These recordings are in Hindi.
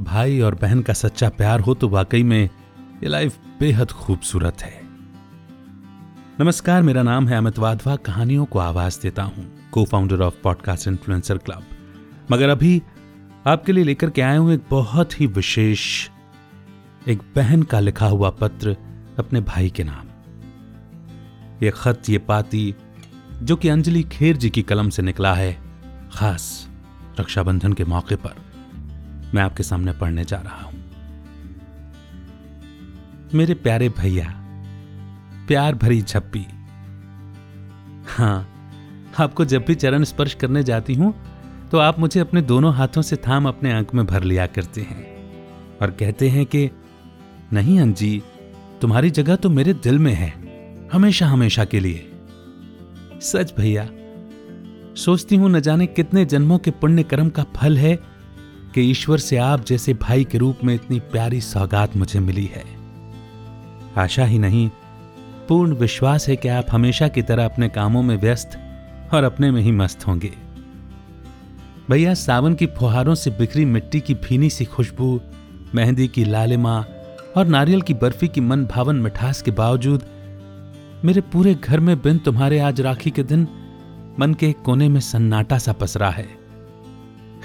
भाई और बहन का सच्चा प्यार हो तो वाकई में ये लाइफ बेहद खूबसूरत है। नमस्कार, मेरा नाम है अमित वाधवा। कहानियों को आवाज़ देता हूँ co founder of podcast influencer club मगर अभी आपके लिए लेकर के आया हूँ एक बहुत ही विशेष, एक बहन का लिखा हुआ पत्र अपने भाई के नाम। ये खत, ये पाती, जो कि अंजलि खेर जी की कलम से निकला है, खास रक्षाबंधन के मौके पर। मैं आपके सामने पढ़ने जा रहा हूँ। मेरे प्यारे भैया, प्यार भरी झप्पी। हाँ आपको जब भी चरण स्पर्श करने जाती हूँ तो आप मुझे अपने दोनों हाथों से थाम अपने अंक में भर लिया करते हैं और कहते हैं कि, नहीं अंजी, तुम्हारी जगह तो मेरे दिल में है, हमेशा हमेशा के लिए। सच भैया, सोचती हूँ न जाने कितने जन्मों के पुण्य कर्म का फल है कि ईश्वर से आप जैसे भाई के रूप में इतनी प्यारी सौगात मुझे मिली है। आशा ही नहीं, पूर्ण विश्वास है कि आप हमेशा की तरह अपने कामों में व्यस्त और अपने में ही मस्त होंगे। भैया, सावन की फुहारों से बिखरी मिट्टी की भीनी सी खुशबू, मेहंदी की लालिमा और नारियल की बर्फ़ी की मन भावन मिठास के बावजूद, मेरे पूरे घर में बिन तुम्हारे आज राखी के दिन मन के कोने में सन्नाटा सा पसरा है।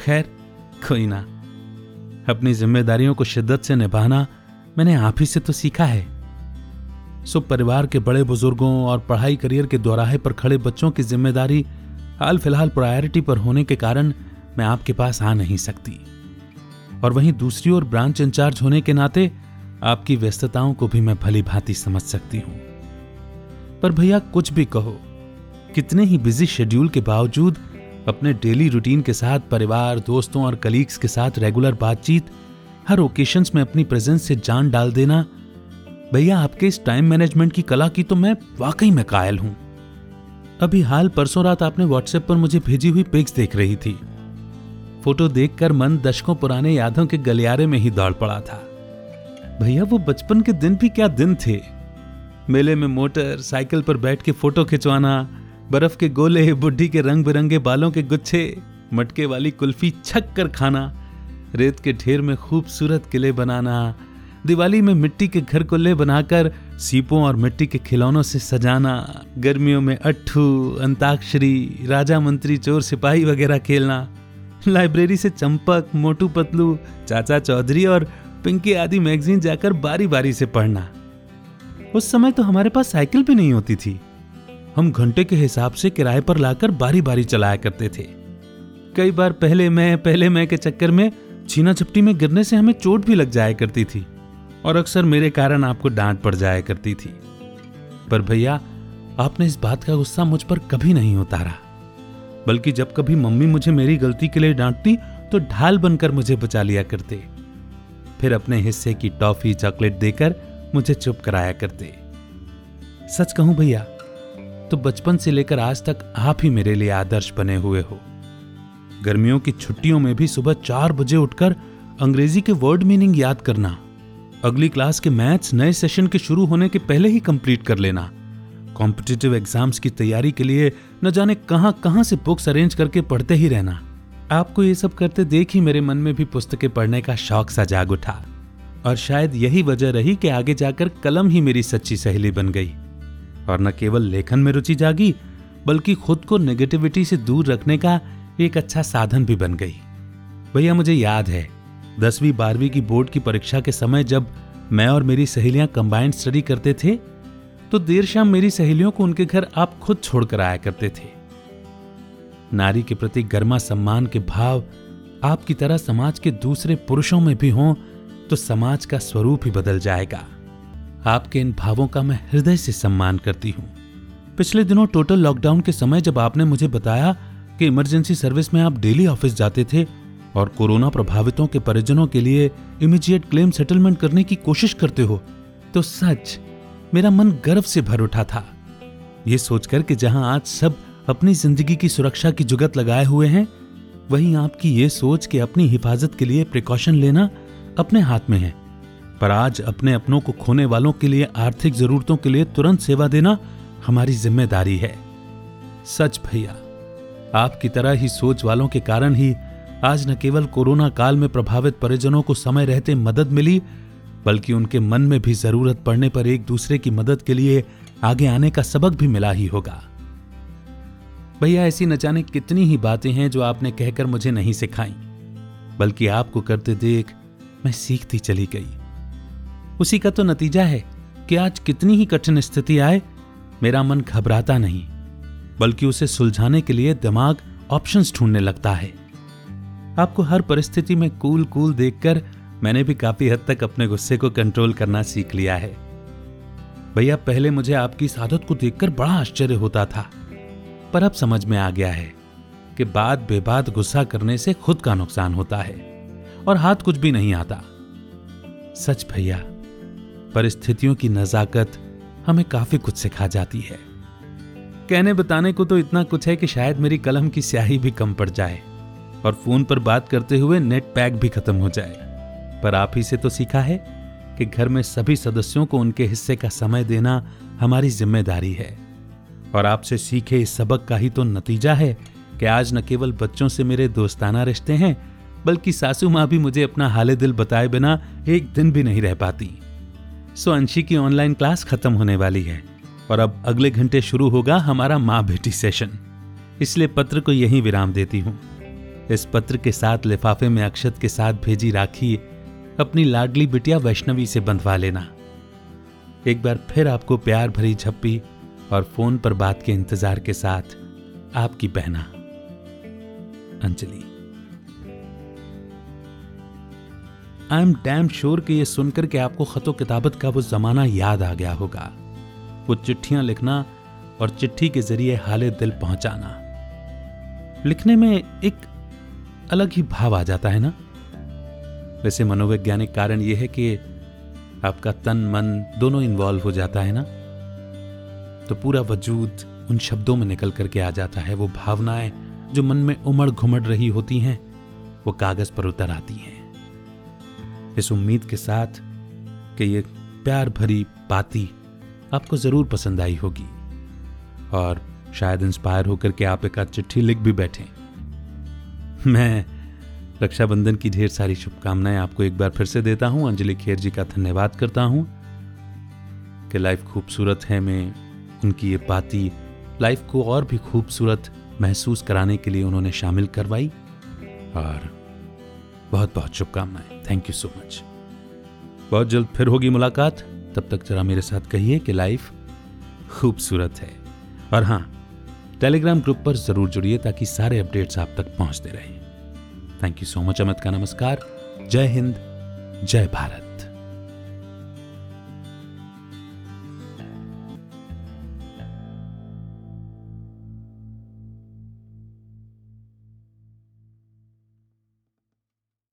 खैर कोई ना। अपनी जिम्मेदारियों को शिद्दत से निभाना मैंने आप ही से तो सीखा है। सो परिवार के बड़े बुज़ुर्गों और पढ़ाई करियर के दोराहे पर खड़े बच्चों की ज़िम्मेदारी हाल फ़िलहाल प्रायोरिटी पर होने के कारण मैं आपके पास आ नहीं सकती। और वहीं दूसरी ओर ब्रांच इंचार्ज होने के नाते आपकी व्यस्तताओं को भी मैं भली भांति समझ सकती हूँ। पर भैया कुछ भी कहो, कितने ही बिज़ी शेड्यूल के बावजूद अपने डेली रूटीन के साथ परिवार, दोस्तों और कलीग्स के साथ रेगुलर बातचीत, हर ओकेशंस में अपनी प्रेजेंस से जान डाल देना। भैया, आपके इस टाइम मैनेजमेंट की कला की तो मैं वाकई में कायल हूँ। अभी हाल परसों रात आपने व्हाट्सएप पर मुझे भेजी हुई पिक्स देख रही थी। फ़ोटो देखकर मन दशकों पुराने यादों के गलियारे में ही दौड़ पड़ा था। भैया, वो बचपन के दिन भी क्या दिन थे? मेले में मोटर, साइकिल पर बैठ के फ़ोटो खिंचवाना बर्फ़ के गोले, बुढ़ी के रंग बिरंगे बालों के गुच्छे, मटके वाली कुल्फी छक कर खाना, रेत के ढेर में खूबसूरत किले बनाना, दिवाली में मिट्टी के घर कुल्ले बनाकर सीपों और मिट्टी के खिलौनों से सजाना, गर्मियों में अट्ठू, अंताक्षरी, राजा मंत्री चोर सिपाही वगैरह खेलना, लाइब्रेरी से चंपक, मोटू पतलू, चाचा चौधरी और पिंकी आदि मैगजीन जाकर बारी बारी से पढ़ना। उस समय तो हमारे पास साइकिल भी नहीं होती थी। हम घंटे के हिसाब से किराए पर लाकर बारी बारी चलाया करते थे। कई बार पहले मैं पहले मैं के चक्कर में छीना झपटी में गिरने से हमें चोट भी लग जाया करती थी और अक्सर मेरे कारण आपको डांट पड़ जाया करती थी। पर भैया, आपने इस बात का गुस्सा मुझ पर कभी नहीं उतारा, बल्कि जब कभी मम्मी मुझे मेरी गलती के लिए डांटती तो ढाल बनकर मुझे बचा लिया करते। फिर अपने हिस्से की टॉफी, चॉकलेट देकर मुझे चुप कराया करते। सच कहूँ भैया तो बचपन से लेकर आज तक आप ही मेरे लिए आदर्श बने हुए हो। गर्मियों की छुट्टियों में भी सुबह चार बजे उठकर अंग्रेज़ी के वर्ड मीनिंग याद करना, अगली क्लास के मैथ्स नए सेशन के शुरू होने के पहले ही कंप्लीट कर लेना, कॉम्पिटिटिव एग्ज़ाम्स की तैयारी के लिए न जाने कहाँ कहाँ से बुक्स अरेंज करके पढ़ते ही रहना। आपको ये सब करते देख ही मेरे मन में भी पुस्तकें पढ़ने का शौक सा जाग उठा और शायद यही वजह रही कि आगे जाकर कलम ही मेरी सच्ची सहेली बन गई। और न केवल लेखन में रुचि जागी, बल्कि खुद को नेगेटिविटी से दूर रखने का एक अच्छा साधन भी बन गई। भैया, मुझे याद है, दसवीं, बारहवीं की बोर्ड की परीक्षा के समय जब मैं और मेरी सहेलियाँ कंबाइंड स्टडी करते थे तो देर शाम मेरी सहेलियों को उनके घर आप खुद छोड़कर आया करते थे। नारी के प्रति गर्मा सम्मान के भाव आपकी तरह समाज के दूसरे पुरुषों में भी हों तो समाज का स्वरूप ही बदल जाएगा। आपके इन भावों का मैं हृदय से सम्मान करती हूँ। पिछले दिनों टोटल लॉकडाउन के समय जब आपने मुझे बताया कि इमरजेंसी सर्विस में आप डेली ऑफ़िस जाते थे और कोरोना प्रभावितों के परिजनों के लिए इमीडिएट क्लेम सेटलमेंट करने की कोशिश करते हो तो सच मेरा मन गर्व से भर उठा था। ये सोचकर कि जहाँ आज सब अपनी ज़िंदगी की सुरक्षा की जुगत लगाए हुए हैं, वहीं आपकी ये सोच कि अपनी हिफाजत के लिए प्रिकॉशन लेना अपने हाथ में है। पर आज अपने अपनों को खोने वालों के लिए, आर्थिक जरूरतों के लिए तुरंत सेवा देना हमारी ज़िम्मेदारी है। सच भैया, आपकी तरह ही सोच वालों के कारण ही आज न केवल कोरोना काल में प्रभावित परिजनों को समय रहते मदद मिली, बल्कि उनके मन में भी ज़रूरत पड़ने पर एक दूसरे की मदद के लिए आगे आने का सबक भी मिला ही होगा। भैया, ऐसी न जाने कितनी ही बातें हैं जो आपने कहकर मुझे नहीं सिखाई, बल्कि आपको करते देख मैं सीखती चली गई। उसी का तो नतीजा है कि आज कितनी ही कठिन स्थिति आए, मेरा मन घबराता नहीं, बल्कि उसे सुलझाने के लिए दिमाग ऑप्शंस ढूँढने लगता है। आपको हर परिस्थिति में कूल कूल देखकर मैंने भी काफ़ी हद तक अपने गुस्से को कंट्रोल करना सीख लिया है। भैया, पहले मुझे आपकी इस आदत को देखकर बड़ा आश्चर्य होता था, पर अब समझ में आ गया है कि बात बेबात गुस्सा करने से खुद का नुकसान होता है और हाथ कुछ भी नहीं आता। सच भैया परिस्थितियों की नजाकत हमें काफ़ी कुछ सिखा जाती है। कहने बताने को तो इतना कुछ है कि शायद मेरी कलम की स्याही भी कम पड़ जाए और फ़ोन पर बात करते हुए नेट पैक भी खत्म हो जाए। पर आप ही से तो सीखा है कि घर में सभी सदस्यों को उनके हिस्से का समय देना हमारी ज़िम्मेदारी है। और आपसे सीखे इस सबक का ही तो नतीजा है कि आज न केवल बच्चों से मेरे दोस्ताना रिश्ते हैं, बल्कि सासू माँ भी मुझे अपना हाले दिल बताए बिना एक दिन भी नहीं रह पाती। सो अंशी की ऑनलाइन क्लास खत्म होने वाली है। और अब अगले घंटे शुरू होगा हमारा माँ बेटी सेशन इसलिए पत्र को यहीं विराम देती हूँ। इस पत्र के साथ लिफाफे में अक्षत के साथ भेजी राखी, अपनी लाडली बिटिया वैष्णवी से बंधवा लेना। एक बार फिर आपको प्यार भरी झप्पी और फ़ोन पर बात के इंतज़ार के साथ आपकी बहना, Anjali. I am damn sure कि ये सुनकर के आपको खतो किताबत का वो जमाना याद आ गया होगा। वो चिट्ठियाँ लिखना और चिट्ठी के ज़रिए हाले दिल पहुंचाना। लिखने में एक अलग ही भाव आ जाता है ना? वैसे मनोवैज्ञानिक कारण यह है कि आपका तन, मन दोनों इन्वॉल्व हो जाता है ना? तो पूरा वजूद उन शब्दों में निकल करके आ जाता है। वो भावनाएँ जो मन में उमड़ घुमड़ रही होती हैं, वो कागज़ पर उतर आती हैं। इस उम्मीद के साथ कि ये प्यार भरी बाती आपको ज़रूर पसंद आई होगी। और शायद इंस्पायर होकर के आप एक चिट्ठी लिख भी बैठे। मैं रक्षाबंधन की ढेर सारी शुभकामनाएँ आपको एक बार फिर से देता हूँ। अंजलि खेर जी का धन्यवाद करता हूँ कि लाइफ खूबसूरत है। मैं उनकी ये पाती लाइफ को और भी खूबसूरत महसूस कराने के लिए उन्होंने शामिल करवाई। और बहुत बहुत शुभकामनाएँ। थैंक यू सो मच बहुत जल्द फिर होगी मुलाकात। तब तक जरा मेरे साथ कहिए कि लाइफ खूबसूरत है। और हाँ टेलीग्राम ग्रुप पर ज़रूर जुड़िए ताकि सारे अपडेट्स आप तक पहुँचते रहें। Thank you so much Amit का नमस्कार। जय हिंद, जय भारत।